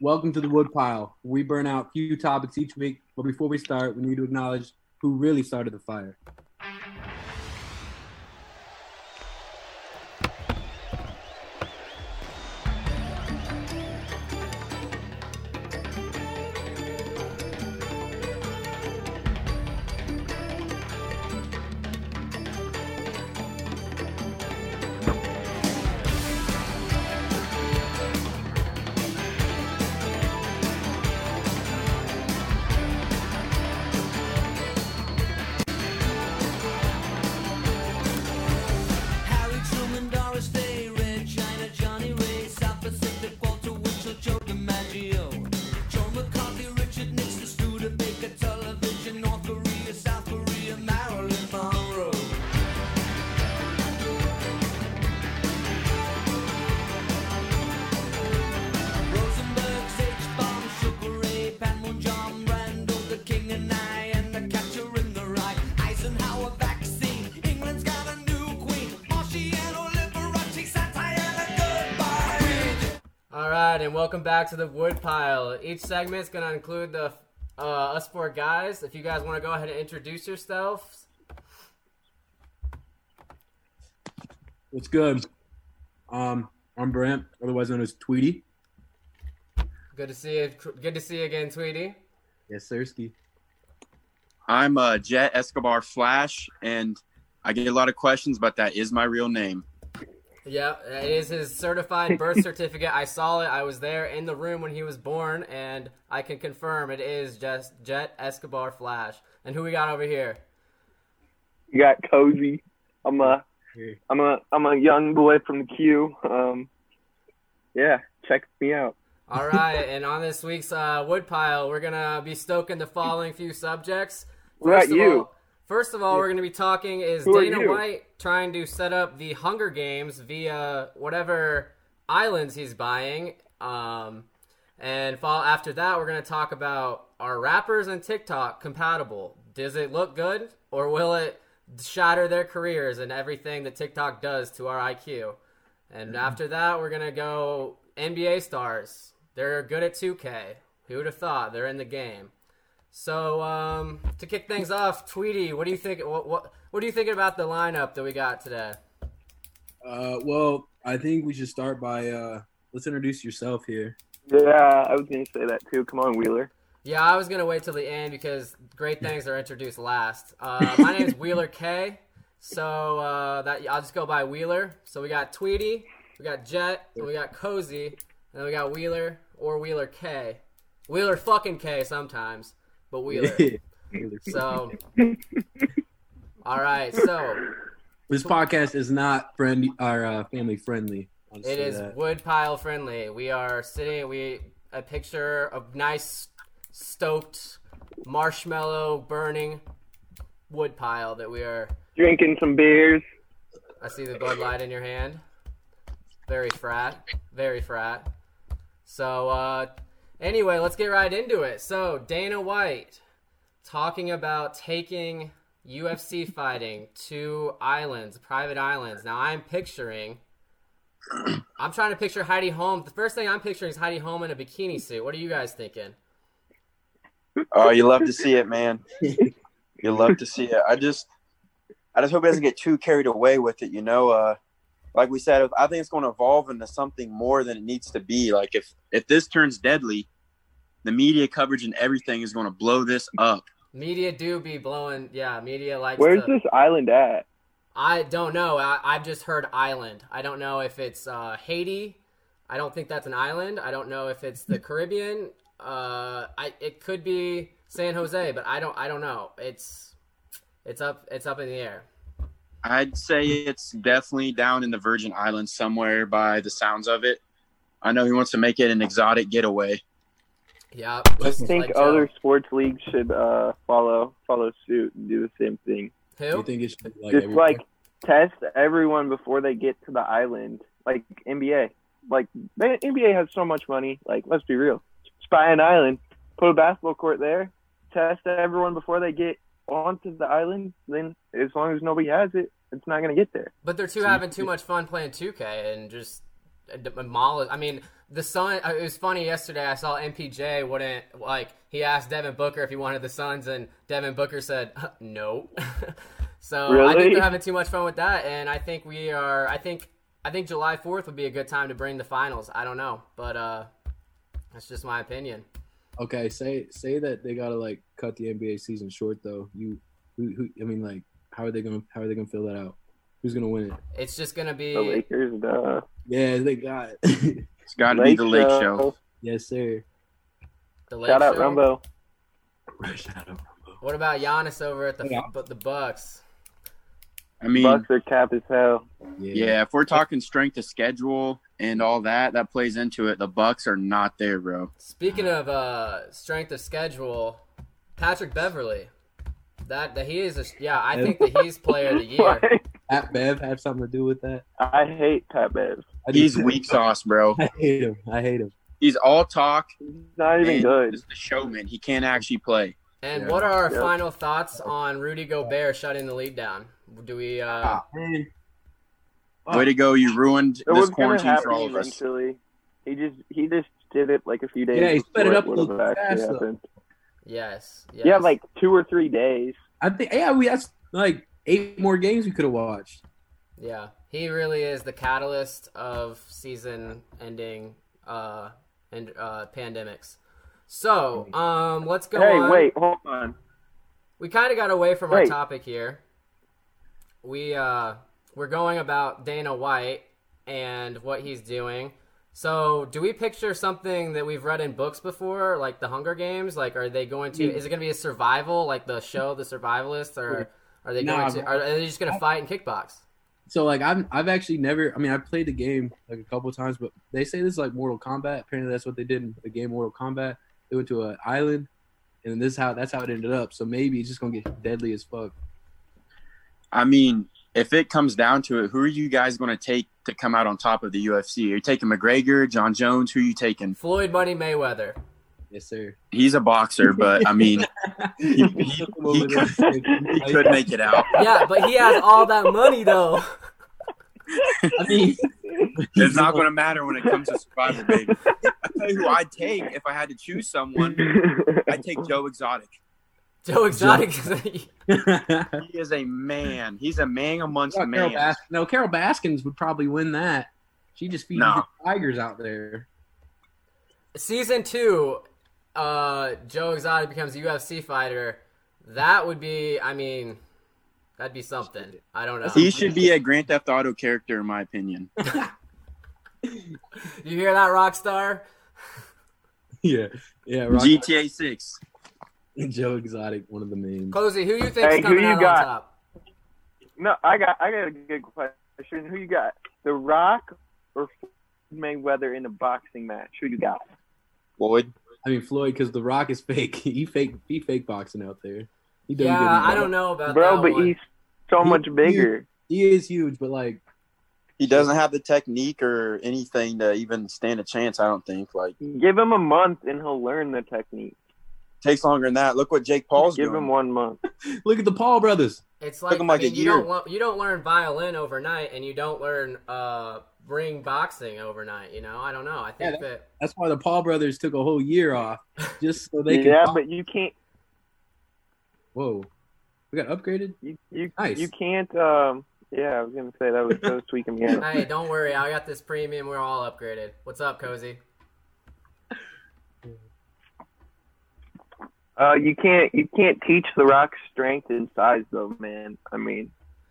Welcome to the Woodpile. We burn out few topics each week, but before we start, we need to acknowledge who really started the fire. Welcome back to the Woodpile. Each segment is going to include the uh, us four guys. If you guys want to go ahead and introduce yourselves. What's good? Um, I'm Brent, otherwise known as Tweety. Good to see you. Good to see you again, Tweety. Yes, Sirski. I'm uh, Jet Escobar Flash, and I get a lot of questions, but that is my real name. Yeah, it is his certified birth certificate. I saw it. I was there in the room when he was born, and I can confirm it is just Jet Escobar Flash. And who we got over here? You got cozy. I'm a I'm a I'm a young boy from the Q. Um, yeah, check me out. All right, and on this week's uh, Woodpile, we're gonna be stoking the following few subjects. What about you? all, first of all, we're gonna be talking is Who Dana? White trying to set up the Hunger Games via whatever islands he's buying. Um, and fall after that, we're gonna talk about are rappers and TikTok compatible? Does it look good, or will it shatter their careers and everything that TikTok does to our IQ? And after that, we're gonna go NBA stars. They're good at 2K. Who would have thought? They're in the game. So um, to kick things off, Tweety, what do you think? What, what what do you think about the lineup that we got today? Uh, well, I think we should start by uh, let's introduce yourself here. Yeah, I was gonna say that too. Come on, Wheeler. Yeah, I was gonna wait till the end because great things are introduced last. Uh, my is Wheeler K. So uh, that I'll just go by Wheeler. So we got Tweety, we got Jet, and we got Cozy, and then we got Wheeler or Wheeler K. Wheeler fucking K sometimes, but Wheeler. So, all right. So this podcast is not friend or uh, family friendly. I'll just it that. woodpile friendly. We are sitting. We a picture of nice stoked marshmallow burning woodpile that we are. Drinking some beers. I see the Bud Light in your hand. Very frat. Very frat. So, uh, anyway, let's get right into it. So, Dana White talking about taking UFC fighting to islands, private islands. Now, I'm picturing. I'm trying to picture Heidi Holm. The first thing I'm picturing is Heidi Holm in a bikini suit. What are you guys thinking? Oh, you love to see it, man. You love to see it. I just, I just hope it doesn't get too carried away with it. You know, uh, like we said, I think it's going to evolve into something more than it needs to be. Like if if this turns deadly, the media coverage and everything is going to blow this up. Media do be blowing. Yeah, media likes. Where's to, this island at? I don't know. I, I've just heard island. I don't know if it's uh, Haiti. I don't think that's an island. I don't know if it's the Caribbean. Uh, I it could be San Jose, but I don't. I don't know. It's it's up. It's up in the air. I'd say it's definitely down in the Virgin Islands somewhere by the sounds of it. I know he wants to make it an exotic getaway. Yeah. I think other sports leagues should uh, follow follow suit and do the same thing. You Who? think it should like Just every- like test everyone before they get to the island, like NBA. Like the NBA has so much money. Like let's be real, just buy an island, put a basketball court there, test everyone before they get onto the island. Then as long as nobody has it, it's not gonna get there. But they're too having too much fun playing 2K and just demolish. I mean, the Sun. uh, It was funny yesterday. I saw MPJ wouldn't like. He asked Devin Booker if he wanted the Suns, and Devin Booker said no. so I think Really? they're having too much fun with that, and I think we are. I think I think July Fourth would be a good time to bring the finals. I don't know, but uh, that's just my opinion. Okay, say say that they gotta like cut the NBA season short though. You, who, who I mean, like, how are they gonna how are they gonna fill that out? Who's gonna win it? It's just gonna be The Lakers, duh. Yeah, they got. it. It's got to be the Lake Show. Uh, yes, sir. the Lake Shout out Show. Rumbo. Shout out, Rumbo. What about Giannis over at the Yeah. but the Bucks? I mean, Bucks are cap as hell. yeah, if we're talking strength of schedule and all that, that plays into it. The Bucks are not there, bro. Speaking of uh, strength of schedule, Patrick Beverley. That that he is a yeah. I think that he's player of the year. What? Pat Bev had something to do with that? I hate Pat Bev. He's weak sauce, bro. I hate him. I hate him. He's all talk He's not even good. just a showman. He can't actually play. And Yeah. what are our Yeah. final thoughts on Rudy Gobert shutting the lead down? Do we? Uh, Ah, man. Way to go! You ruined It this quarantine for all of us. eventually. He just he just did it like a few days. Yeah, he sped it before up a little actually fast, yes, yes. Yeah, like two or three days. I think yeah, we that's like eight more games we could have watched. yeah. He really is the catalyst of season-ending uh, and uh, pandemics. So, um, let's go. hey, on. wait, hold on. we kind of got away from our topic here. We uh we're going about Dana White and what he's doing. So, do we picture something that we've read in books before, like the Hunger Games? Like, are they going to? Is it going to be a survival, like the show, The Survivalists, or are they Nah, going to? bro. Are, are they just going to fight and kickbox? So like I've I've actually never I mean I played the game like a couple times, but they say this is like Mortal Kombat. Apparently that's what they did in the game Mortal Kombat. They went to an island, and this is how that's how it ended up. So maybe it's just gonna get deadly as fuck. I mean, if it comes down to it, who are you guys going to take to come out on top of the UFC? Are you taking McGregor, Jon Jones? Who are you taking? Floyd Money Mayweather. Yes, sir. He's a boxer, but I mean, he, he, he, could, he could make it out. Yeah, but he has all that money though. I mean, It's not going to matter when it comes to survival, baby. I tell you who I'd take if I had to choose someone. I'd take Joe Exotic. Joe Exotic. He is a man. He's a man amongst Carol men. Bas- no, Carole Baskins would probably win that. She just feeds No. tigers out there. season two, uh, Joe Exotic becomes a UFC fighter. That would be, I mean, that'd be something. I don't know. He should be a Grand Theft Auto character, in my opinion. you hear that, Rockstar? Yeah, yeah. Rock- GTA 6. Joe Exotic, one of the main. Cozy, who you think's Hey, who you out got? on top? no, I got I got a good question. Who you got? The Rock or Mayweather in a boxing match? Who you got? Floyd. I mean Floyd, because The Rock is fake. He fake. He fake boxing out there. He does Yeah, good. I don't know about Bro, that but one. he's so He- much bigger. He is huge, but like He doesn't have the technique or anything to even stand a chance. I don't think. Like Give him a month and he'll learn the technique. Takes longer than that. Look what Jake Paul's Give doing. him one month. look at the Paul brothers. It's like, him like I mean, a you year. don't you don't learn violin overnight, and you don't learn uh ring boxing overnight. You know, I don't know. I think Yeah, that That's why the Paul brothers took a whole year off just so they can. yeah, but you can't. whoa, we got upgraded. You you Nice. you can't. Um. Yeah, I was gonna say that was so sweet. me out. hey, don't worry, I got this premium. We're all upgraded. What's up, Cozy? Uh, you can't you can't teach the Rock's strength and size though, man. I mean,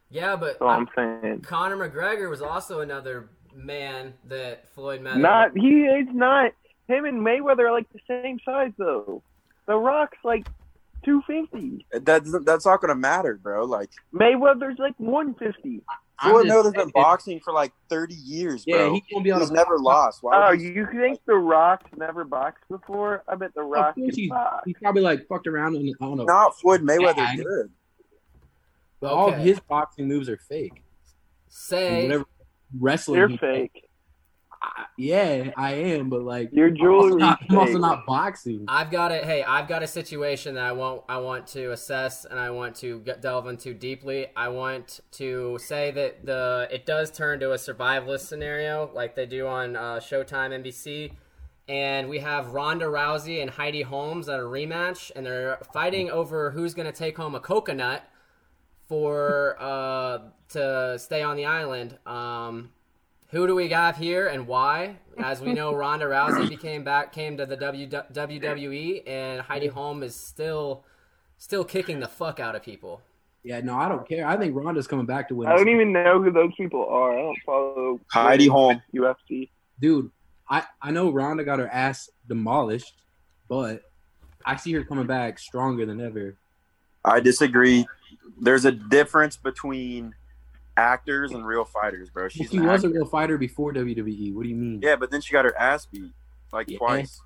Yeah, but that's all I'm saying. Conor McGregor was also another man that Floyd met. Not he is not. Him and Mayweather are like the same size though. The Rock's like two fifty. That's that's not gonna matter, bro. Like Mayweather's like one fifty. Floyd I'm just Mayweather's been saying- boxing for like thirty years, Yeah, bro. he won't be on He's a never lost. Why Oh, would he- you think the Rock's never boxed before? I bet the Rock Of he's, box. he's probably like fucked around and I don't know. not Floyd Mayweather Yeah. good. But all of his boxing moves are fake. And Say whatever wrestling. They're fake. I, yeah, I am, but like Your I'm also not, I'm also not boxing. I've got it. Hey, I've got a situation that I want. I want to assess and I want to get, delve into deeply. I want to say that the it does turn to a survivalist scenario, like they do on uh, Showtime, NBC, and we have Ronda Rousey and Heidi Holmes at a rematch, and they're fighting over who's going to take home a coconut for uh, to stay on the island. Um, who do we have here and why? As we know, Ronda Rousey became back, came to the w, WWE, and Heidi Holm is still, still kicking the fuck out of people. Yeah, no, I don't care. I think Ronda's coming back to win. I don't even know who those people are. I don't follow Heidi Holm. UFC. dude. I I know Ronda got her ass demolished, but I see her coming back stronger than ever. I disagree. There's a difference between actors and real fighters, bro. She's she an was a real fighter before WWE. What do you mean? Yeah, but then she got her ass beat like Yeah. twice.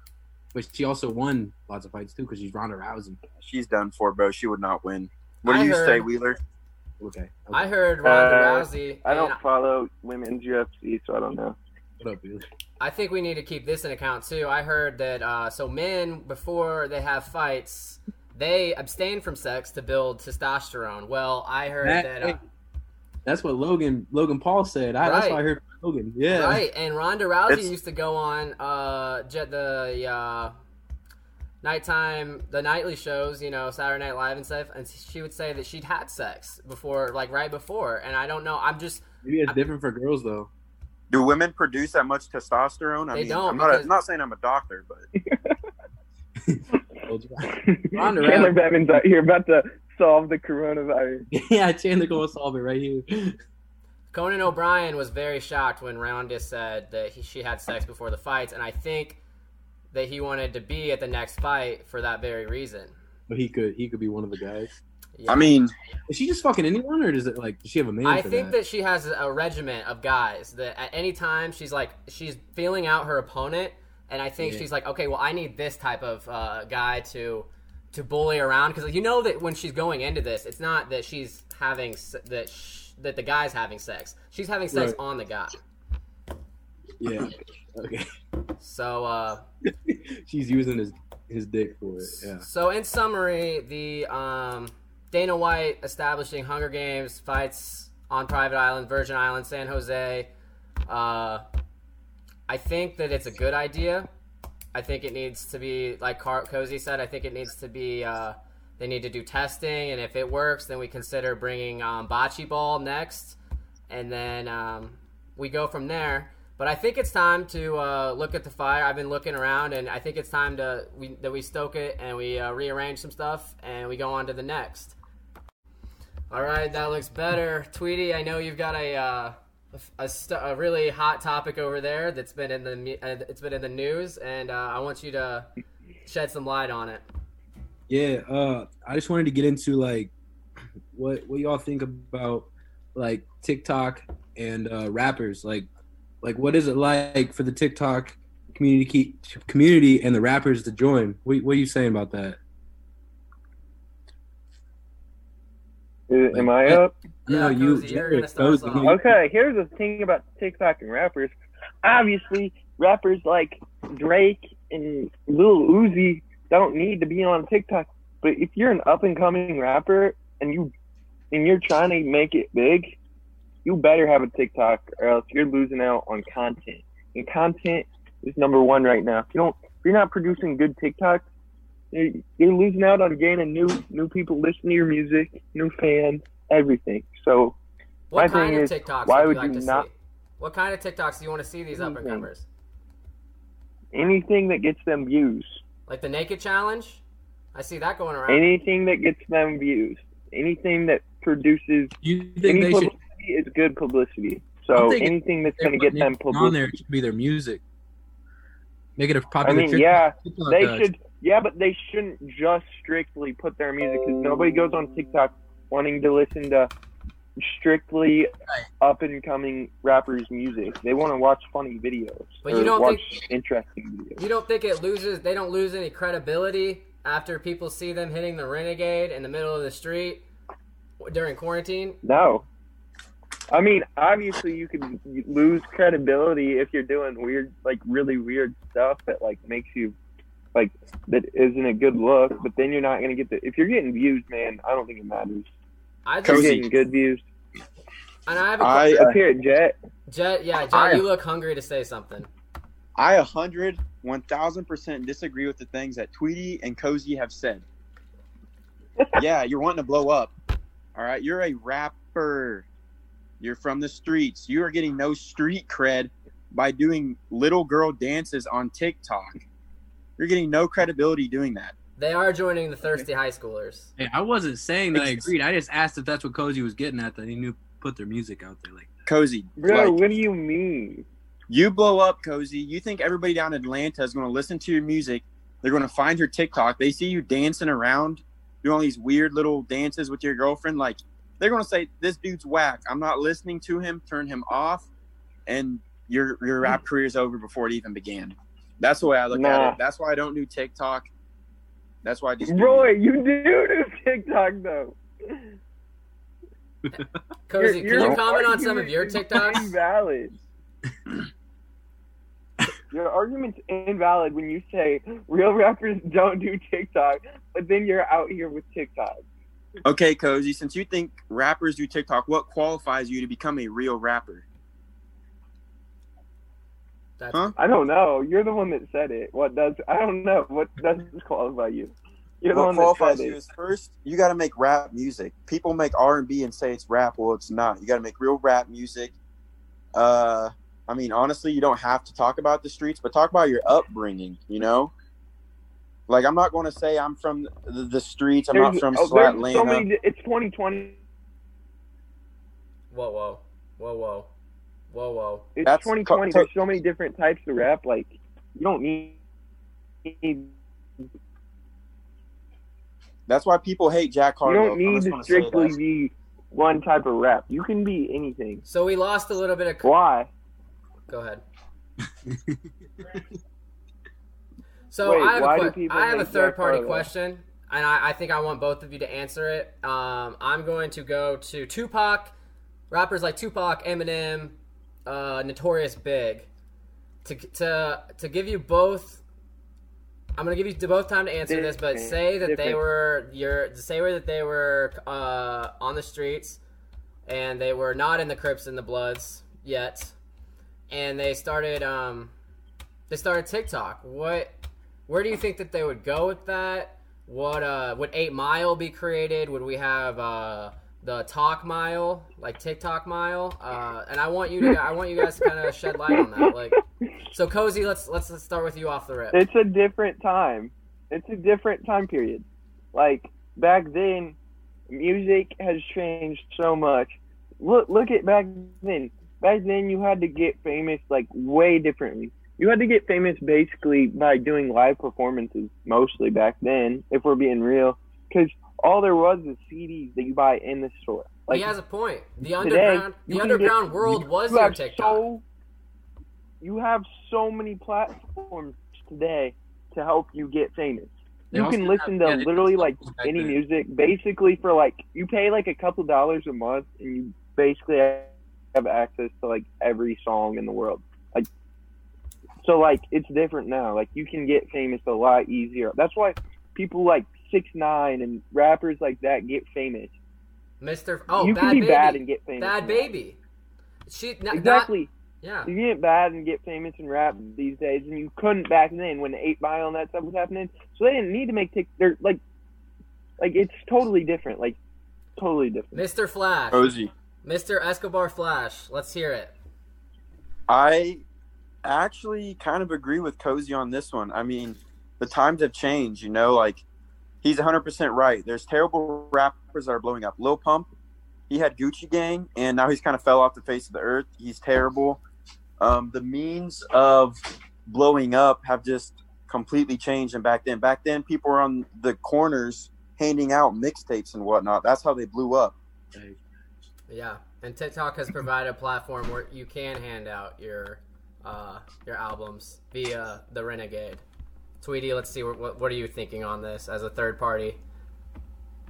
But she also won lots of fights too because she's Ronda Rousey. She's done for, bro. She would not win. What do I you heard- say, Wheeler? Okay. okay. I heard Ronda Uh, Rousey. I don't and follow women's UFC, so I don't know. What up, dude? I think we need to keep this in account too. I heard that uh, so men before they have fights, they abstain from sex to build testosterone. Well, I heard That- that. Uh, That's what Logan Logan Paul said. I, That's Right. what I heard from Logan. Yeah. Right, and Ronda Rousey It's- used to go on uh jet the uh nighttime the nightly shows, you know, Saturday Night Live and stuff, and she would say that she'd had sex before like right before. And I don't know, I'm just Maybe it's different for girls though. Do women produce that much testosterone? I They mean, don't, I'm not, because- I'm not saying I'm a doctor, but Ronda Chandler Rousey. Bevan's out here about to solve the coronavirus. yeah, Chandler gonna solve it right here. Conan O'Brien was very shocked when Ronda said that he, she had sex before the fights, and I think that he wanted to be at the next fight for that very reason. But he could he could be one of the guys. Yeah. I mean, Is she just fucking anyone, or does it like does she have a man? I for think that? that she has a regiment of guys that at any time she's like she's feeling out her opponent, and I think Yeah. she's like, okay, well, I need this type of uh, guy to to bully around because you know that when she's going into this, it's not that she's having s- that sh- that the guy's having sex. She's having sex Right. on the guy. Yeah. Okay. So uh, She's using his his dick for it. Yeah. So in summary, the um, Dana White establishing Hunger Games fights on private island, Virgin Island, San Jose. Uh, I think that it's a good idea. I think it needs to be like Car- Cozy said. I think it needs to be. Uh, they need to do testing, and if it works, then we consider bringing um, bocce ball next, and then um, we go from there. But I think it's time to uh, look at the fire. I've been looking around, and I think it's time to we, that we stoke it and we uh, rearrange some stuff, and we go on to the next. All right, that looks better, Tweety. I know you've got a uh, a, st- a really hot topic over there that's been in the uh, it's been in the news, and uh, I want you to shed some light on it. Yeah, uh, I just wanted to get into like what what y'all think about like TikTok and uh, rappers. Like, like what is it like for the TikTok community community and the rappers to join? What, what are you saying about that? Is- Am I up? No, Yeah, you. Cozy, you're gonna start us you- Okay, here's the thing about TikTok and rappers. Obviously, rappers like Drake and Lil Uzi don't need to be on TikTok. But if you're an up and coming rapper and you and you're trying to make it big, you better have a TikTok or else you're losing out on content. And content is number one right now. If you don't, if you're not producing good TikToks, you're, you're losing out on gaining new new people listening to your music, new fans, everything. So What My kind thing of is, TikToks why would would you like you to not- see? What kind of TikToks do you want to see these up and Anything. comers? anything that gets them views. Like the naked challenge? I see that going around. Anything that gets them views. Anything that produces You think any they should? is good publicity. So anything that's going to get them it on publicity. there should be their music. Make it a I popular. I mean, TikTok- yeah, TikTok they does. should. Yeah, but they shouldn't just strictly put their music because nobody goes on TikTok wanting to listen to strictly up and coming rappers' music. They want to watch funny videos But or you don't watch think- interesting videos. You don't think it loses? They don't lose any credibility after people see them hitting the renegade in the middle of the street during quarantine. No, I mean, obviously, you could lose credibility if you're doing weird, like really weird stuff that like makes you like that isn't a good look. But then you're not gonna get the if you're getting views, man. I don't think it matters. I just Cozy. getting good views. and I have a I hear Jet. Jet. Yeah, Jet, I- you look hungry to say something. I a hundred, one thousand percent disagree with the things that Tweety and Cozy have said. yeah, you're wanting to blow up. All right, you're a rapper. You're from the streets. You are getting no street cred by doing little girl dances on TikTok. You're getting no credibility doing that. They are joining the thirsty high schoolers. Hey, I wasn't saying that I agreed. I just asked if that's what Cozy was getting at. That he knew put their music out there like. Cozy, Bro, like, what do you mean? you blow up, Cozy. You think everybody down in Atlanta is going to listen to your music? They're going to find your TikTok. They see you dancing around, doing all these weird little dances with your girlfriend. Like they're going to say, "This dude's whack. I'm not listening to him. Turn him off." And your your rap hmm. career is over before it even began. That's the way I look at it. That's why I don't do TikTok. That's why I just Roy, you do do TikTok though. Cozy, Your- can you your comment on some of your TikToks? Invalid. your argument's invalid when you say real rappers don't do TikTok, but then you're out here with TikTok. Okay, Cozy. Since you think rappers do TikTok, what qualifies you to become a real rapper? That's, Huh? I don't know. You're the one that said it. What does I don't know. What does qualify you? You're the what one that qualifies said you it. is first you got to make rap music. People make R and B and say it's rap. Well, it's not. You got to make real rap music. Uh, I mean, honestly, you don't have to talk about the streets, but talk about your upbringing. You know, like I'm not going to say I'm from the, the streets. I'm not from oh, there's Slatlana. so many. It's 2020. whoa, whoa, whoa, whoa, whoa, whoa. It's That's 2020. co- There's so many different types of rap. Like you don't need. That's why people hate Jack Harlow. You don't need to strictly be one type of rap. You can be anything. So we lost a little bit of. Why? Go ahead. So Wait, I have, why a, do I have a hate Jack third party Harlow? question, and I, I think I want both of you to answer it. Um, I'm going to go to Tupac, rappers like Tupac, Eminem, uh, Notorious Big, to to to give you both. I'm gonna give you both time to answer this, but say that they were your say where that they were uh, on the streets, and they were not in the Crips and the Bloods yet, and they started um, they started TikTok. What where do you think that they would go with that? What uh would Eight Mile be created? Would we have uh the Talk Mile, like TikTok Mile? Uh, and I want you to I want you guys to kind of shed light on that. Like, so cozy. Let's let's let's start with you off the rip. It's a different time. It's a different time period. Like back then, music has changed so much. Look, look at back then. Back then, you had to get famous like way differently. You had to get famous basically by doing live performances, mostly back then, if we're being real, because all there was is CDs that you buy in the store. Like he has a point. The underground, you the can underground get- world was you your have TikTok. so you have so many platforms today to help you get famous. They You can listen yeah, to they literally like any then. music, basically for like you pay like a couple dollars a month, and you basically have access to like every song in the world. Like, so like it's different now. Like you can get famous a lot easier. That's why people like six nine and rappers like that get famous. Mr. Oh, you bad can be baby. bad and get famous. bad baby. She not, Exactly. yeah. You get bad and get famous in rap these days, and you couldn't back then when the Eight Mile and that stuff was happening. So they didn't need to make tick. They're like, like it's totally different. Like, totally different. Mr. Flash. Cozy. Mr. Escobar Flash. Let's hear it. I actually kind of agree with Cozy on this one. I mean, the times have changed, you know, like he's 100% right. There's terrible rappers that are blowing up. Lil Pump, he had Gucci Gang, and now he's kind of fell off the face of the earth. He's terrible. Um, the means of blowing up have just completely changed. And back then, back then, people were on the corners handing out mixtapes and whatnot. That's how they blew up. Yeah, and TikTok has provided a platform where you can hand out your uh, your albums via the Renegade. Tweety, let's see what, what what are you thinking on this as a third party?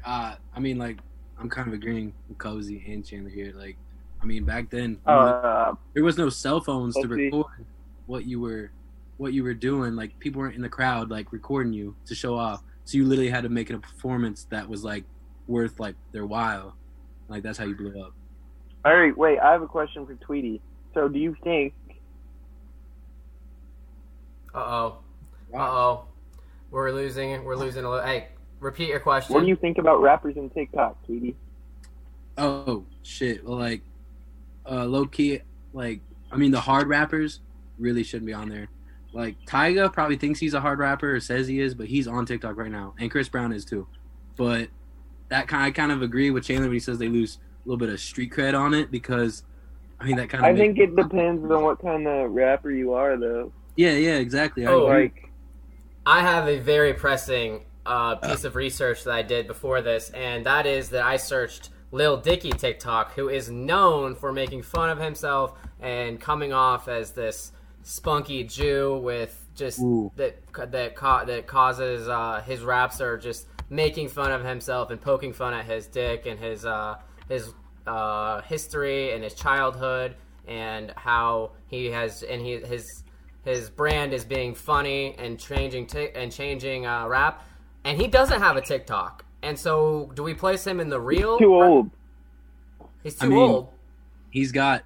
Uh, I mean, like, I'm kind of agreeing with Cozy and Chandler here. Like, I mean, back then Uh, there was no cell phones to Let's see. record what you were what you were doing. Like people weren't in the crowd like recording you to show off. So you literally had to make it a performance that was like worth like their while. Like that's how you blew up. all right, wait. I have a question for Tweety. So, do you think? Uh oh. Uh oh. We're losing. We're losing a little. Hey, repeat your question. What do you think about rappers and TikTok, Katie? Oh shit! Well, like, uh, low key, like, I mean, the hard rappers really shouldn't be on there. Like, Tyga probably thinks he's a hard rapper or says he is, but he's on TikTok right now, and Chris Brown is too. But that kind, I kind of agree with Chandler when he says they lose a little bit of street cred on it because, I mean, that kind of. I think it depends on what kind of rapper you are, though. Yeah, yeah, exactly. I Oh, agree. Like, I have a very pressing uh, piece of research that I did before this, and that is that I searched Lil Dicky TikTok, who is known for making fun of himself and coming off as this spunky Jew with just Ooh. that that ca- that causes uh, his raps are just making fun of himself and poking fun at his dick and his uh, his uh, history and his childhood and how he has and he his his brand is being funny and changing ti- and changing uh, rap, and he doesn't have a TikTok. And so, do we place him in the real? too old. He's I too mean, old. He's got.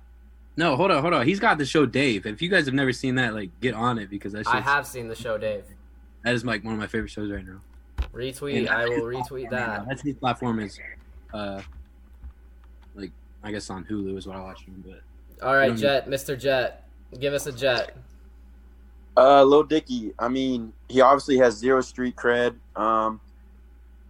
No, hold on, hold on. He's got the show Dave. If you guys have never seen that, like, get on it because that I have seen the show, Dave. that is like one of my favorite shows right now. Retweet. I will retweet that. That's his platform is, uh, like I guess on Hulu is what I watch him. But All right, Jet, Mr. Jet, give us a Jet. Uh, Lil Dicky. I mean, he obviously has zero street cred. Um,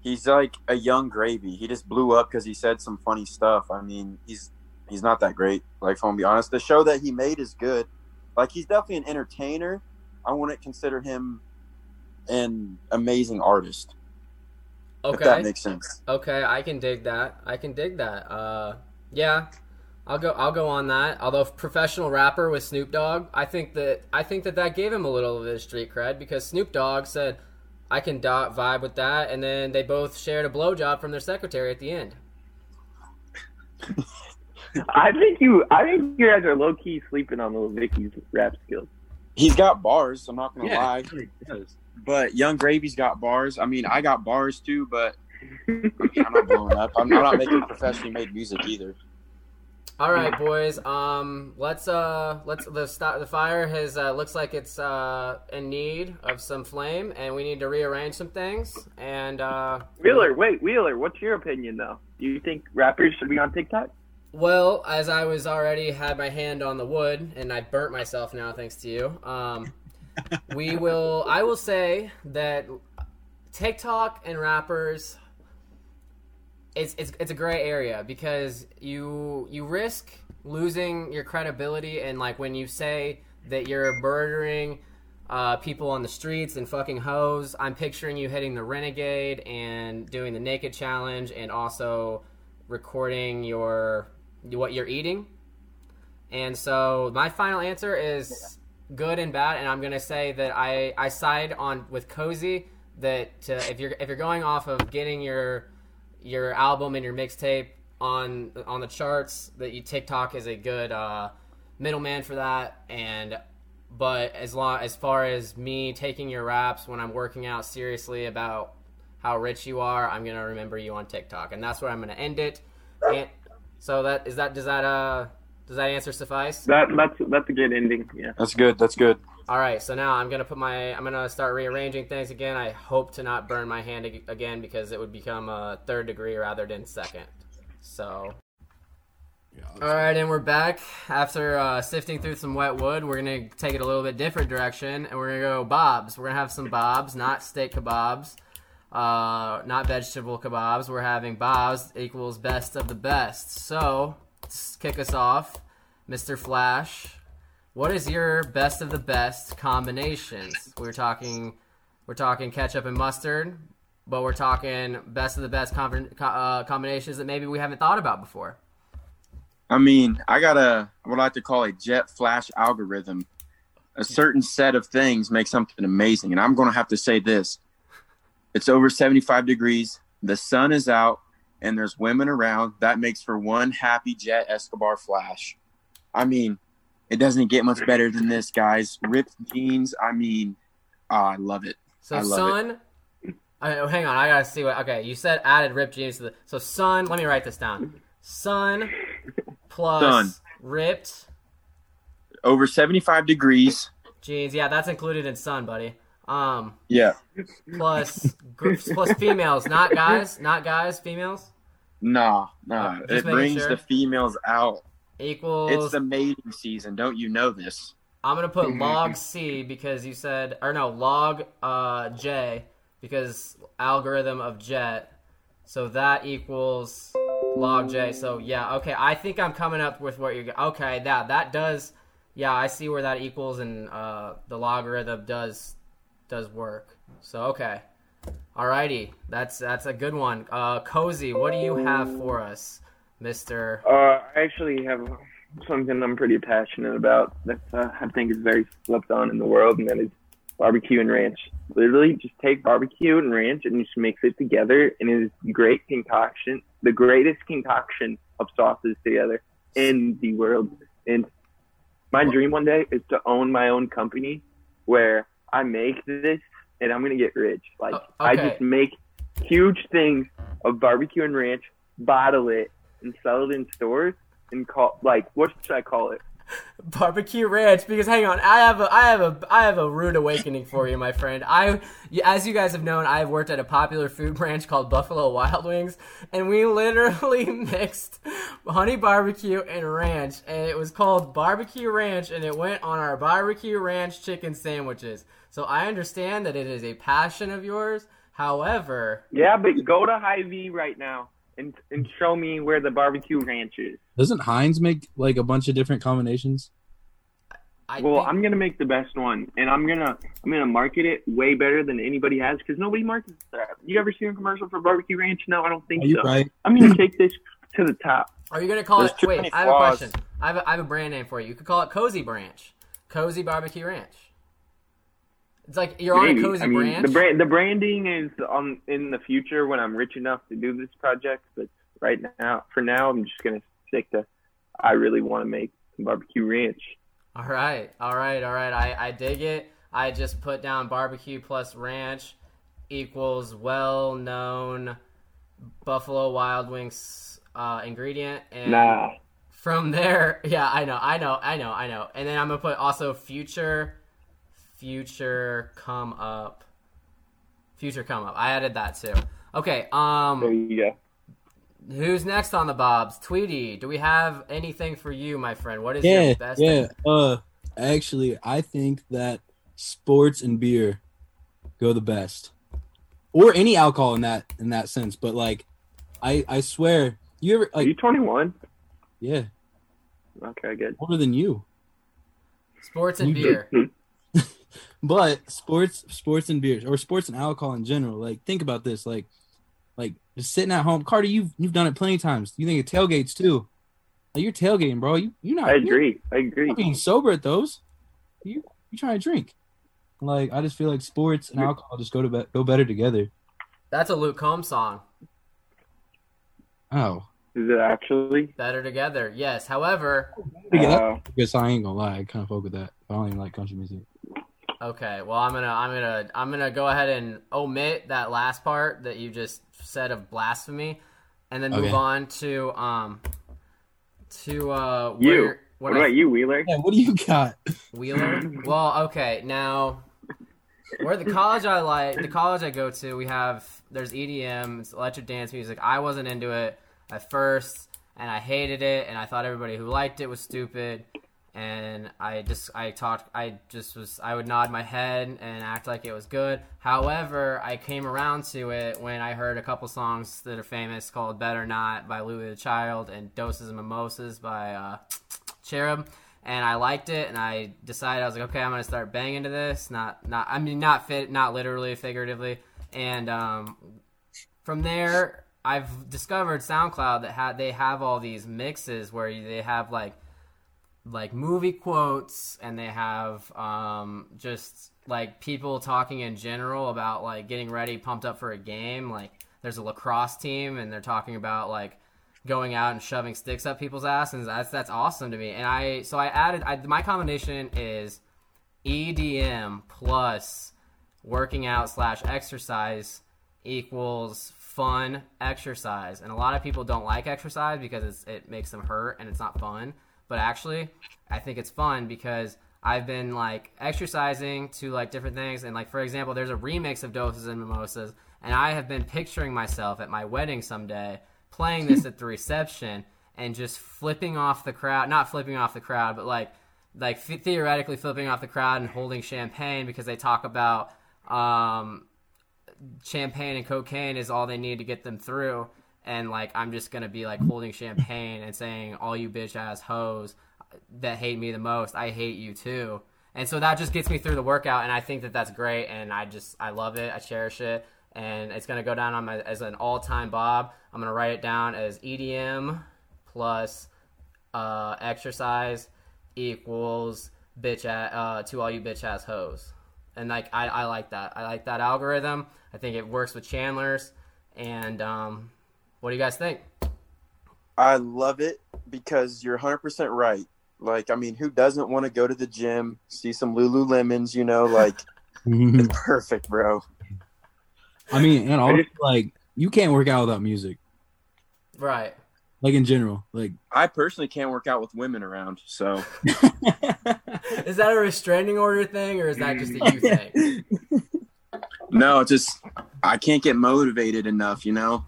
he's like a Yung Gravy. He just blew up because he said some funny stuff. I mean, he's he's not that great. Like, if I'm gonna be honest, the show that he made is good. Like, he's definitely an entertainer. I wouldn't consider him an amazing artist. If that Okay. makes sense. Okay, I can dig that. I can dig that. Uh, yeah, I'll go. I'll go on that. Although professional rapper with Snoop Dogg, I think that I think that that gave him a little of his street cred because Snoop Dogg said, "I can dot vibe with that," and then they both shared a blowjob from their secretary at the end. I think you. I think you guys are low key sleeping on Lil Dicky's rap skills. He's got bars. I'm not gonna yeah, lie. he does. But Yung Gravy's got bars. I mean, I got bars too, but I mean, I'm not blowing up. I'm, I'm not making professionally made music either. All right, boys. Um, let's uh, let's the stop. The fire has uh, looks like it's uh in need of some flame, and we need to rearrange some things. And uh, Wheeler, wait, Wheeler, what's your opinion though? Do you think rappers should be on TikTok? Well, as I was already had my hand on the wood and I burnt myself now thanks to you. Um, we will. I will say that TikTok and rappers. It's, it's it's a gray area because you you risk losing your credibility and like when you say that you're murdering uh, people on the streets and fucking hoes, I'm picturing you hitting the renegade and doing the naked challenge and also recording your what you're eating. And so my final answer is good and bad, and I'm gonna say that I I side on with Cozy that uh, if you're if you're going off of getting your your album and your mixtape on on the charts, that you TikTok is a good uh, middleman for that. And but as long as far as me taking your raps when I'm working out seriously about how rich you are, I'm gonna remember you on TikTok, and that's where I'm gonna end it. And so that is that does that uh does that answer suffice? That that's that's a good ending. Yeah. That's good. That's good. All right, so now I'm gonna put my I'm gonna start rearranging things again. I hope to not burn my hand ag- again because it would become a third degree rather than second. So, all right, and we're back after uh, sifting through some wet wood. We're gonna take it a little bit different direction, and we're gonna go bobs. We're gonna have some bobs, not steak kebabs, uh, not vegetable kebabs. We're having bobs equals best of the best. So, let's kick us off, Mr. Flash. What is your best of the best combinations? We're talking, we're talking ketchup and mustard, but we're talking best of the best com- uh, combinations that maybe we haven't thought about before. I mean, I got a what I like to call a jet flash algorithm. A certain set of things make something amazing, and I'm going to have to say this: it's over 75 degrees, the sun is out, and there's women around, that makes for one happy Jet Escobar flash. I mean, it doesn't get much better than this, guys. Ripped jeans. I mean, ah, I love it. So I love Sun. I, oh, hang on, I gotta see what. Okay, you said added ripped jeans to the. So Sun. Let me write this down. Sun plus Sun. ripped Over 75 degrees. jeans. Yeah, that's included in Sun, buddy. Um, Yeah. plus plus females, not guys, not guys, females Nah, nah. Uh, it brings sure. the females out. Equals. It's the mating season. Don't you know this? I'm gonna put log C because you said, or no, log uh, J because algorithm of jet. So that equals log J. So yeah, okay. I think I'm coming up with what you're. Okay, that that does. Yeah, I see where that equals, and uh, the logarithm does does work. So okay, alrighty, that's that's a good one. Uh, cozy, what do you have for us, Mister? Uh, I actually have something I'm pretty passionate about that uh, I think is very slept on in the world, and that is barbecue and ranch. Literally, just take barbecue and ranch and just mix it together, and it is great concoction, the greatest concoction of sauces together in the world. And my dream one day is to own my own company where I make this, and I'm gonna get rich. Like Oh, I just make huge things of barbecue and ranch, bottle it, and sell it in stores and call like what should I call it? barbecue ranch because hang on i have a i have a i have a rude awakening for you my friend. I as you guys have known i've worked at a popular food branch called buffalo wild wings and we literally mixed honey barbecue and ranch and it was called barbecue ranch and it went on our barbecue ranch chicken sandwiches. So i understand that it is a passion of yours. However Yeah, but go to Hy-Vee right now and and show me where the barbecue ranch is. Doesn't Heinz make like a bunch of different combinations? i Well, think, I'm gonna make the best one, and I'm gonna I'm gonna market it way better than anybody has because nobody markets that. You ever seen a commercial for barbecue ranch? No, I don't think so. right? I'm gonna take this to the top. are you gonna call There's it wait i have a question I have a, I have a brand name for you you could call it cozy branch cozy barbecue ranch it's like you're on a Maybe. cozy I mean, branch the brand the branding is on in the future when I'm rich enough to do this project. But right now, for now, I'm just gonna stick to. I really want to make some barbecue ranch. All right, all right, all right. I, I dig it. I just put down barbecue plus ranch equals well known Buffalo Wild Wings uh, ingredient. And Nah, from there, yeah, I know, I know, I know, I know. And then I'm gonna put also future, future come up, future come up. I added that too. Okay, there um, you go. who's next on the Bobs? Tweety, do we have anything for you, my friend? What is Yeah, your best? yeah. Uh, actually, I think that sports and beer go the best, or any alcohol in that in that sense. But like, I I swear, you ever Are you 21? yeah Okay, good. older than you, Sports and You- beer. But sports sports and beers or sports and alcohol in general. Like, think about this. Like, like just sitting at home. Carter, you've you've done it plenty of times. You think of tailgates too. Like you're tailgating, bro. You you're not. I agree. I agree. not being sober at those. You you trying to drink. Like I just feel like sports and alcohol just go to be- go better together. That's a Luke Combs song. Oh, Is it actually? Better together. Yes. However, Uh, because I ain't gonna lie, I kind of fuck with that. I don't even like country music. Okay. Well, I'm gonna, I'm gonna, I'm gonna go ahead and omit that last part that you just said of blasphemy, and then move on to um, to uh, You. where, what I- about you, Wheeler? Yeah, what do you got? Wheeler. Well, okay. Now, where the college I like, the college I go to, we have there's EDM, it's electric dance music. I wasn't into it at first, and I hated it, and I thought everybody who liked it was stupid. And I just, I talked, I just was, I would nod my head and act like it was good. However, I came around to it when I heard a couple songs that are famous called "Better Not" by Louis the Child and "Doses and Mimosas" by uh, Cherub, and I liked it, and I decided I was like, okay, I'm gonna start banging to this. Not, not, I mean, not fit, not literally, figuratively. And um, from there, I've discovered SoundCloud that ha- they have all these mixes where they have like, like movie quotes, and they have um, just like people talking in general about like getting ready, pumped up for a game, like. there's a lacrosse team and they're talking about like going out and shoving sticks up people's ass, and that's that's awesome to me. And I so I added I, my combination is EDM plus working out slash exercise equals fun exercise. And a lot of people don't like exercise because it makes them hurt and it's not fun. But actually, I think it's fun because I've been like exercising to like different things. And like, for example, there's a remix of Doses and Mimosas. And I have been picturing myself at my wedding someday playing this at the reception and just flipping off the crowd. Not flipping off the crowd, but like, like th- theoretically flipping off the crowd and holding champagne because they talk about um, champagne and cocaine is all they need to get them through. And like, I'm just gonna be like holding champagne and saying, "All you bitch ass hoes that hate me the most, I hate you too." And so that just gets me through the workout, and I think that that's great, and I just I love it, I cherish it, and it's gonna go down on my as an all time Bob. I'm gonna write it down as EDM plus uh, exercise equals bitch at, uh, to all you bitch ass hoes. And like I, I like that. I like that algorithm. I think it works with Chandler's. And um, what do you guys think? I love it because you're 100% right. Like, I mean, who doesn't want to go to the gym, see some Lululemons, you know? Like, it's perfect, bro. I mean, and I also like you can't work out without music. Right. Like in general, like I personally can't work out with women around, so Is that a restraining order thing or is that just a you mm. thing? no, it's just I can't get motivated enough, you know?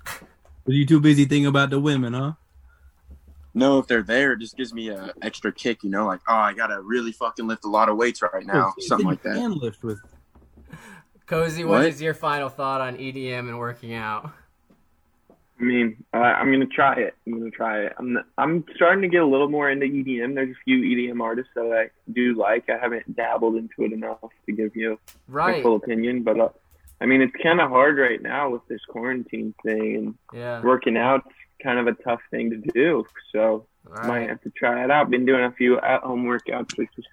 Are you too busy thinking about the women, huh? No, if they're there, it just gives me a extra kick, you know? Like, oh, I gotta really fucking lift a lot of weights right now, Oh, something like that. Can lift with. Cozy, What? what is your final thought on EDM and working out? I mean, uh, I'm gonna try it. I'm gonna try it. I'm I'm starting to get a little more into EDM. There's a few EDM artists that I do like. I haven't dabbled into it enough to give you my full opinion, but uh, I mean, it's kind of hard right now with this quarantine thing and Yeah. working out's kind of a tough thing to do. So All might have to try it out. Been doing a few at-home workouts, which is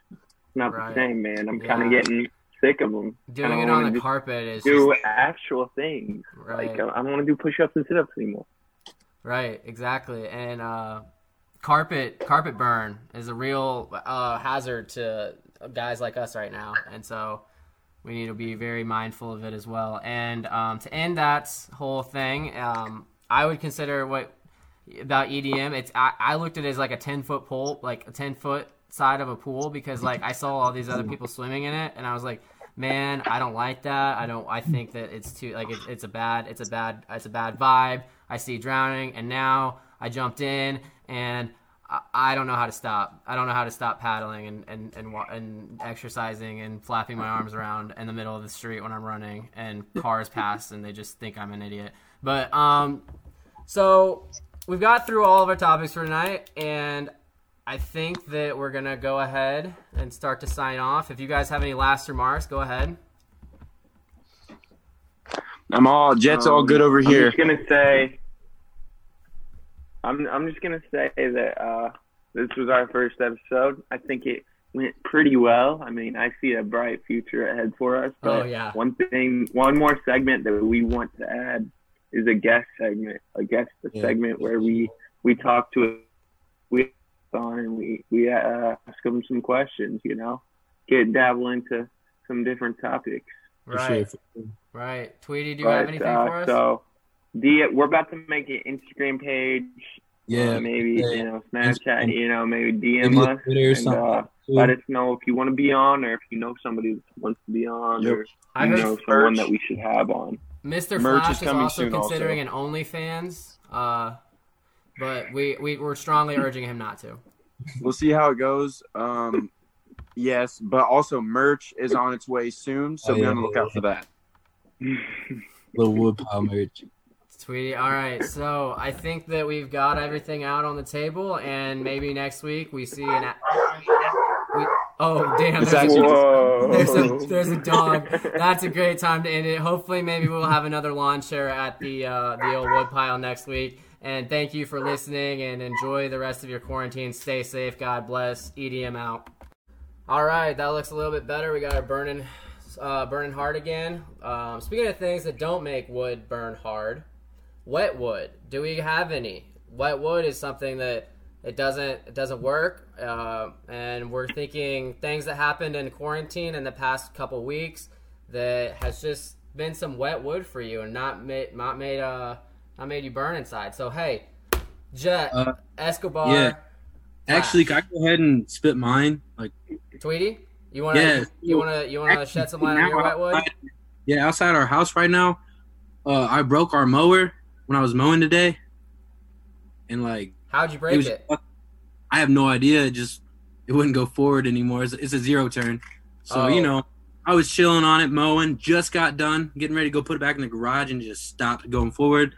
not Right. the same, man. I'm kind of getting sick of them. Doing it on the carpet is Do just, actual things. right. Like I don't want to do push-ups and sit-ups anymore. Right, exactly. And uh, carpet carpet burn is a real uh, hazard to guys like us right now, and so we need to be very mindful of it as well. And um, to end that whole thing, um, I would consider what about EDM. It's I, I looked at it as like a ten foot pole, like a ten foot side of a pool, because like I saw all these other people swimming in it, and I was like, man, I don't like that. I don't. I think that it's too like it, it's a bad. It's a bad. It's a bad vibe. I see drowning, and now I jumped in, and I, I don't know how to stop. I don't know how to stop paddling and and and, and exercising and flapping my arms around in the middle of the street when I'm running, and cars pass, and they just think I'm an idiot. But um, so we've got through all of our topics for tonight, and I think that we're gonna go ahead and start to sign off. If you guys have any last remarks, go ahead. I'm all Jets all Um, good over here. I'm just gonna say, I'm I'm just gonna say that uh, this was our first episode. I think it went pretty well. I mean, I see a bright future ahead for us. But Oh, yeah. one thing, one more segment that we want to add is a guest segment, a guest Yeah. segment where we we talk to we on and we we uh, ask them some questions. You know, get dabble into some different topics. Right, sure. right. Tweety, do you have anything uh, for us? So, the we're about to make an Instagram page. Yeah, uh, maybe yeah. you know Snapchat. Instagram. You know, maybe DM Maybe us Twitter or and something. uh, let us know if you want to be on, or if you know somebody that wants to be on, Yep. or I you heard know someone that we should have on. Mr. merch Flash is is, coming also soon also. considering an OnlyFans, uh, but we, we we're strongly urging him not to. We'll see how it goes. Um, yes, but also merch is on its way soon, so Oh, be yeah, on the lookout for that. little woodpile merch. Tweety. All right, so I think that we've got everything out on the table, and maybe next week we see an. A- we, oh damn! There's a, actually- there's a there's a dog. That's a great time to end it. Hopefully, maybe we'll have another lawn chair at the uh, the old woodpile next week. And thank you for listening, and enjoy the rest of your quarantine. Stay safe. God bless. EDM out. All right, that looks a little bit better. We got our burning, uh, burning hard again. Um, speaking of things that don't make wood burn hard, wet wood. Do we have any? Wet wood is something that it doesn't it doesn't work, uh, and we're thinking things that happened in quarantine in the past couple weeks that has just been some wet wood for you and not made not made uh not made you burn inside. So hey, Jet Uh, Escobar, yeah. Actually, can I go ahead and spit mine? Like, Tweety, you wanna Yeah. you wanna you wanna shed some light on your wet wood? Yeah, outside our house right now, uh, I broke our mower when I was mowing today, and like How'd you it break was. it? I have no idea. It just it wouldn't go forward anymore. It's, it's a zero turn. So Oh. you know, I was chilling on it, mowing. Just got done, getting ready to go put it back in the garage, and just stopped going forward.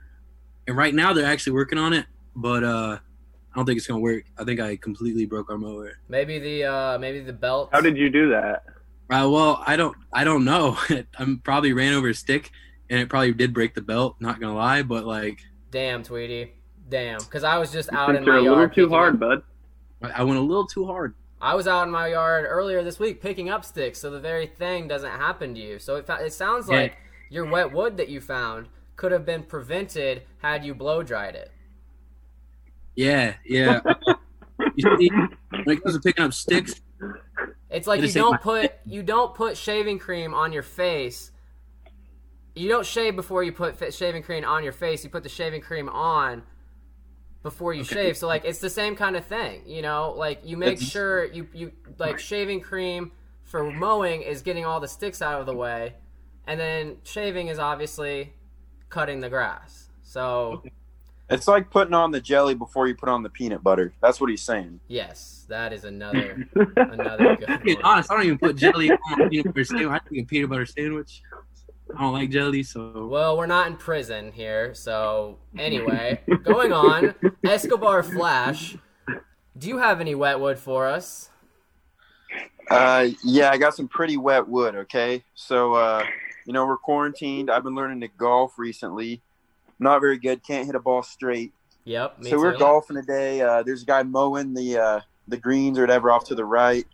And right now they're actually working on it, but uh, I don't think it's gonna work. I think I completely broke our mower. Maybe the uh maybe the belt. How did you do that? Uh, well, I don't, I don't know. I am probably ran over a stick, and it probably did break the belt. Not gonna lie, but like Damn, Tweety. Damn, because I was just out in Since my you're a yard. little too hard, up- bud. I I went a little too hard. I was out in my yard earlier this week picking up sticks, so the very thing doesn't happen to you. So it, fa- it sounds Yeah. like your wet wood that you found could have been prevented had you blow dried it. Yeah, yeah. you see, when it comes to picking up sticks, It's like you don't put you don't put shaving cream on your face. You don't shave before you put shaving cream on your face. You put the shaving cream on before you shave. So like it's the same kind of thing, you know. Like you make It's- sure you you like shaving cream for mowing is getting all the sticks out of the way, and then shaving is obviously cutting the grass. So It's like putting on the jelly before you put on the peanut butter. That's what he's saying. yes, that is another another good to be honest, I don't even put jelly on my peanut butter sandwich. I think a peanut butter sandwich. I don't like jelly, so Well, we're not in prison here, so anyway, going on. Escobar Flash, do you have any wet wood for us? Uh, yeah, I got some pretty wet wood. Okay, so uh, you know we're quarantined. I've been learning to golf recently. Not very good. Can't hit a ball straight. Yep, me so we're golfing today. Uh, there's a guy mowing the uh, the greens or whatever off to the right.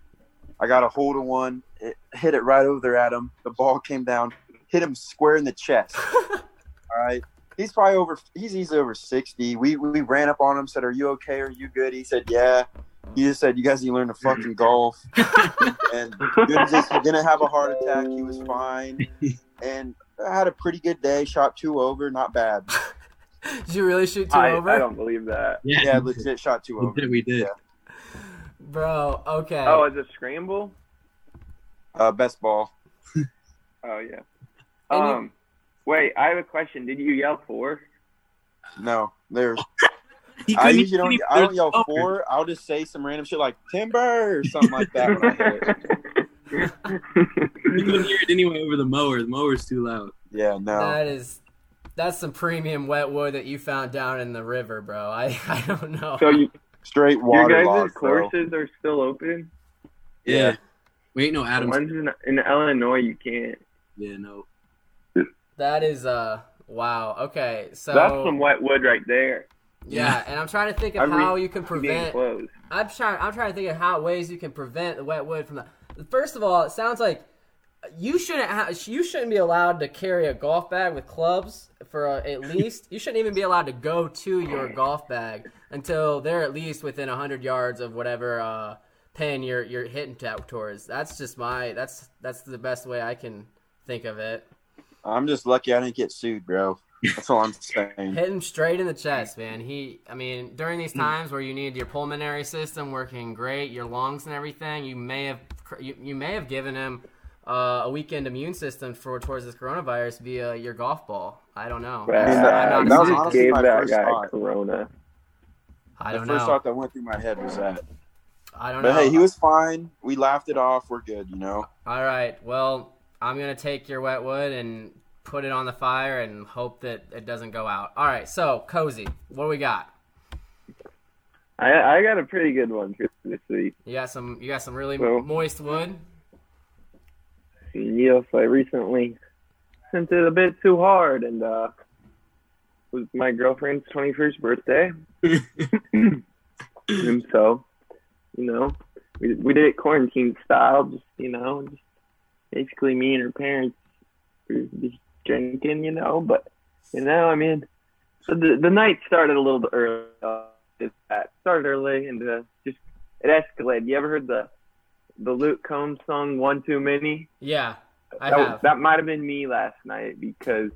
I got a hold of one. It hit it right over there at him. The ball came down, hit him square in the chest. All right. He's probably over. He's easily over sixty. We we ran up on him. Said, "Are you okay? Are you good?" He said, "Yeah." He just said, "You guys need to learn to fucking golf." and didn't, just, didn't have a heart attack. He was fine. And I had a pretty good day. Shot two over. Not bad. Did you really shoot two I, over? I don't believe that. yeah, Yeah, legit shot two over. legit we did. Yeah. Bro, okay. Oh, it's it scramble. Uh, best ball. Oh yeah. And you- Um, wait, I have a question. Did you yell four? No, there's. I couldn't usually don't. even- I don't yell four. I'll just say some random shit like timber or something like that. When I hit it. You couldn't hear it anyway over the mower. The mower's too loud. Yeah, no. That is that's some premium wet wood that you found down in the river, bro. I I don't know. So you, Straight your water guys' logs, bro. courses are still open. Yeah. We ain't no Adams. Ones in, in Illinois, you can't. Yeah, no. That is uh wow. Okay. So That's some wet wood right there. yeah, and I'm trying to think of I'm re- how you can prevent. I'm trying. I'm trying to think of how ways you can prevent the wet wood from the. First of all, it sounds like you shouldn't. Ha- you shouldn't be allowed to carry a golf bag with clubs for uh, at least. You shouldn't even be allowed to go to your golf bag until they're at least within hundred yards of whatever uh, pin you're you're hitting towards. That's just my. That's that's the best way I can think of it. I'm just lucky I didn't get sued, bro. That's all I'm saying. Hit him straight in the chest, man. He, I mean, during these times where you need your pulmonary system working great, your lungs and everything, you may have you, you may have given him uh, a weekend immune system for towards this coronavirus via your golf ball. I don't know. Wow, mean, that- I'm not a that was honestly gave my that first guy thought. corona. I the don't first know. thought that went through my head was that. I don't But know. hey, he was fine. We laughed it off. We're good, you know. All right. Well, I'm gonna take your wet wood and put it on the fire and hope that it doesn't go out. All right. So cozy, what do we got? I I got a pretty good one for this week. You got some. You got some really moist wood. Yes, I recently sent it a bit too hard, and uh, it was my girlfriend's twenty first birthday. and so, you know, we we did it quarantine style, just you know, just basically me and her parents were just drinking, you know. But you know, I mean, So the the night started a little bit early. Uh, it that started early and uh, just it escalated. You ever heard the the Luke Combs song "One Too Many"? Yeah, I that, have. that might have been me last night because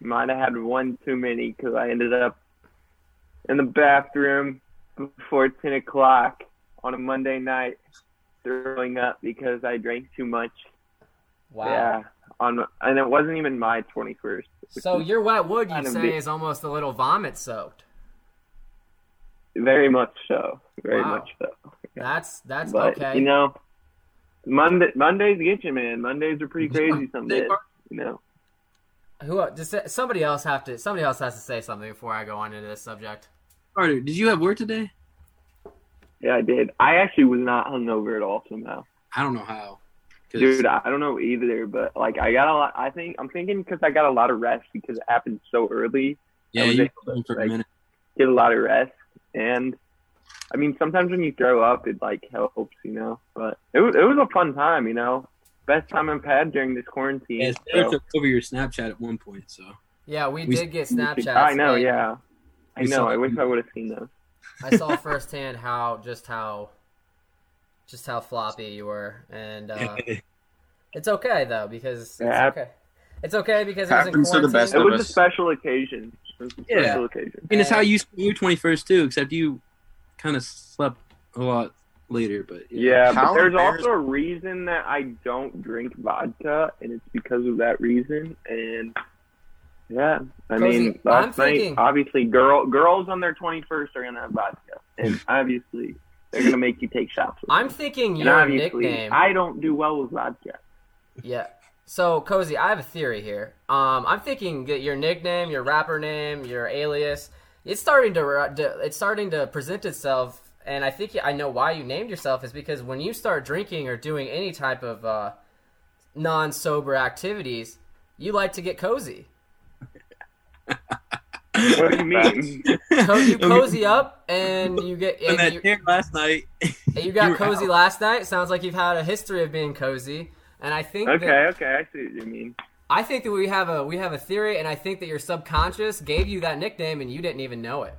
might have had one too many because I ended up in the bathroom before ten o'clock on a Monday night, throwing up because I drank too much. Wow. Yeah, on and it wasn't even my twenty first. So your wet wood, you kind say, big. is almost a little vomit soaked. very much so, very Wow. much so. That's that's But okay. you know, Monday Mondays get you, man. Mondays are pretty crazy some days. You know. Who uh, does somebody else have to? Somebody else has to say something before I go on into this subject. Carter, did you have work today? Yeah, I did. I actually was not hungover at all somehow. I don't know how. 'Cause- Dude, I I don't know either, but like I got a lot. I think I'm thinking because I got a lot of rest because it happened so early. yeah, you able to, were for a minute. Get a lot of rest, and I mean sometimes when you throw up, it like helps, you know. But it was it was a fun time, you know. Best time I've had during this quarantine. Yeah, so- took over your Snapchat at one point, so Yeah, we, We- did get Snapchat. I know, yeah. I know. I wish I would have seen those. I saw firsthand how just how just how floppy you were, and uh, it's okay though because it's Yeah. okay. It's okay because it was in to the quarantine. best It of was a us. special occasion. It was a Yeah. special occasion. I mean, it's how you spent your twenty first too, except you kind of slept a lot later. But Yeah, How but there's also a reason that I don't drink vodka, and it's because of that reason. And yeah, I mean, last I'm night, thinking- obviously, girl girls on their 21st are gonna have vodka, and obviously, they're gonna make you take shots. With I'm thinking and your obviously, nickname. I don't do well with vodka. Yeah. So, Cozy, I have a theory here. Um, I'm thinking that your nickname, your rapper name, your alias, it's starting to, to it's starting to present itself, and I think I know why you named yourself is because when you start drinking or doing any type of uh, non-sober activities, you like to get cozy. What do you mean? Co- you cozy up, and you get And and that you, last night. and you got you cozy out. last night. Sounds like you've had a history of being cozy, and I think okay, that, okay, I see what you mean. I think that we have a we have a theory, and I think that your subconscious gave you that nickname, and you didn't even know it.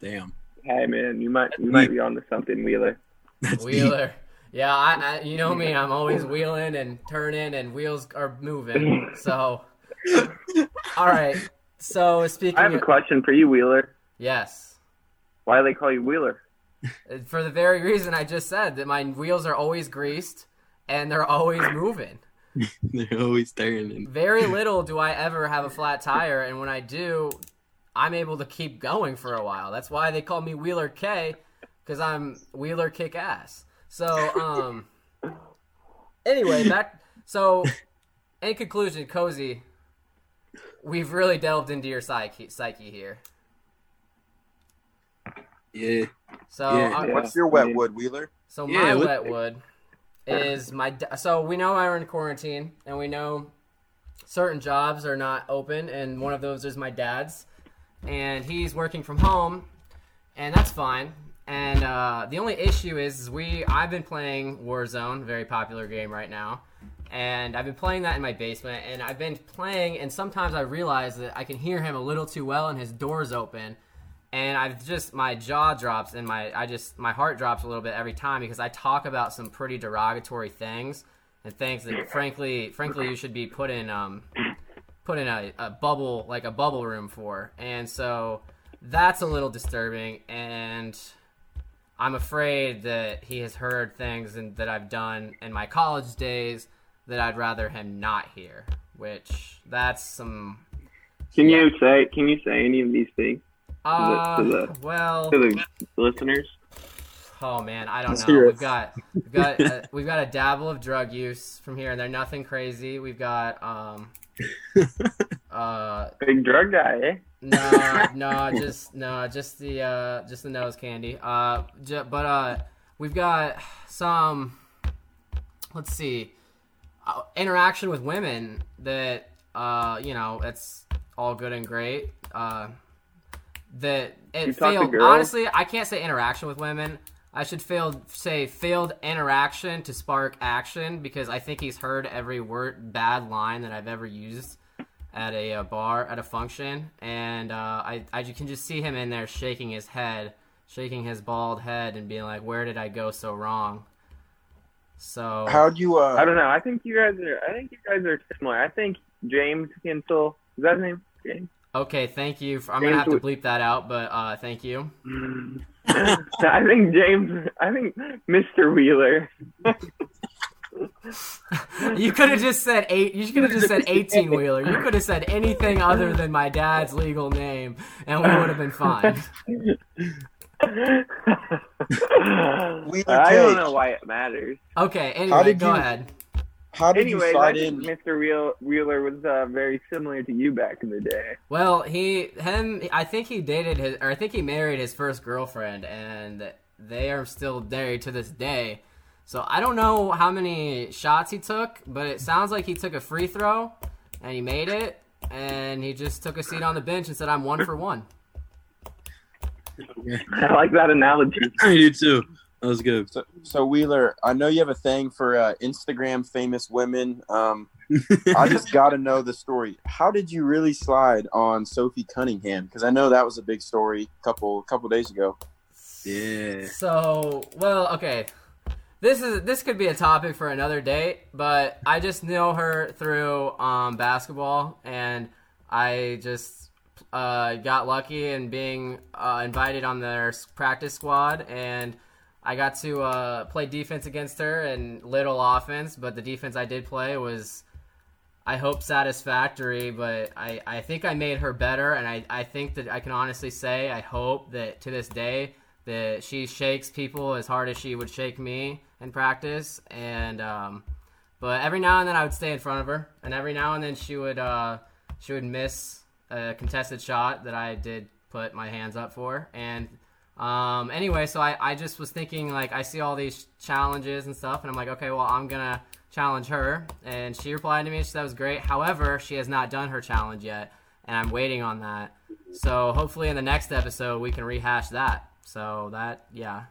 Damn, Hey, man, you might you might be onto something, Wheeler. that's deep. Wheeler. Yeah, I, I you know me, I'm always wheeling and turning, and wheels are moving. So, all right. So speaking, I have a of, question for you, Wheeler. yes, Why do they call you Wheeler? for the very reason I just said that my wheels are always greased and they're always moving. They're always turning. Very little do I ever have a flat tire, and when I do, I'm able to keep going for a while. That's why they call me Wheeler K, because I'm Wheeler kick ass. So, um, anyway, back. So, in conclusion, cozy, we've really delved into your psyche, psyche here. Yeah, So, Yeah. uh, What's your wet wood, Wheeler? So Yeah, my what- wetwood is my. So we know I'm in quarantine, and we know certain jobs are not open, and one of those is my dad's, and he's working from home, and that's fine. And uh, the only issue is, is we. I've been playing Warzone, very popular game right now, and I've been playing that in my basement, and I've been playing, and sometimes I realize that I can hear him a little too well, and his door's open and I've just my jaw drops and my I just my heart drops a little bit every time because I talk about some pretty derogatory things and things that frankly frankly you should be put in um put in a, a bubble like a bubble room for and so that's a little disturbing and I'm afraid that he has heard things and that I've done in my college days that I'd rather him not hear which that's some Can you say Can you say any of these things uh, to the- well to the listeners? Oh man, I don't Let's know. We've got we've got uh, we've got a dabble of drug use from here and there. Nothing crazy. We've got um uh Big drug guy, eh? no no just no just the uh just the nose candy. Uh j- but uh we've got some let's see interaction with women that uh you know it's all good and great. Uh that it to failed. Honestly, I can't say interaction with women. I should failed say failed interaction to spark action because I think he's heard every word bad line that I've ever used at a, uh bar at a function, and uh, I I can just see him in there shaking his head, shaking his bald head, and being like, "Where did I go so wrong?" So How'd you? Uh, I don't know. I think you guys are. I think you guys are similar. I think James Kinsel. Is that his name? James. okay, thank you. For, I'm gonna have to bleep that out, but uh, thank you. I think James. I think Mr. Wheeler. You could have just said eight. You could have just said eighteen wheeler. You could have said anything other than my dad's legal name, and we would have been fine. Wheeler I don't know why it matters. Okay. How Anyway, did go you- ahead. How did Anyways, you I slide in? Mr. Wheel- Wheeler was uh, very similar to you back in the day. Well, he him. I think he dated his, or I think he married his first girlfriend, and they are still married to this day. So I don't know how many shots he took, but it sounds like he took a free throw, and he made it, and he just took a seat on the bench and said, "I'm one for one." I like that analogy. I do too. That was good. So, so Wheeler, I know you have a thing for uh, Instagram famous women. Um, I just got to know the story. How did you really slide on Sophie Cunningham? Because I know that was a big story a couple couple days ago. Yeah. So, well, okay. This is this could be a topic for another date, but I just know her through um, basketball, and I just uh, got lucky in being uh, invited on their practice squad, and I got to uh, play defense against her and little offense. But the defense I did play was, I hope, satisfactory. But I, I think I made her better, and I, I think that I can honestly say I hope that to this day that she shakes people as hard as she would shake me in practice and um, but every now and then I would stay in front of her and every now and then she would uh, she would miss a contested shot that I did put my hands up for. And um, anyway so I, I just was thinking like I see all these challenges and stuff and I'm like okay well I'm gonna challenge her. And she replied to me she said that was great. However she has not done her challenge yet and I'm waiting on that. So hopefully in the next episode we can rehash that. So that yeah.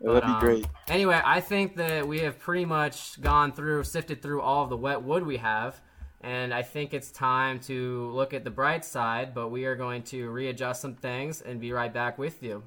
That'd But, be um, great. Anyway, I think that we have pretty much gone through, sifted through all of the wet wood we have, and I think it's time to look at the bright side. But we are going to readjust some things and be right back with you.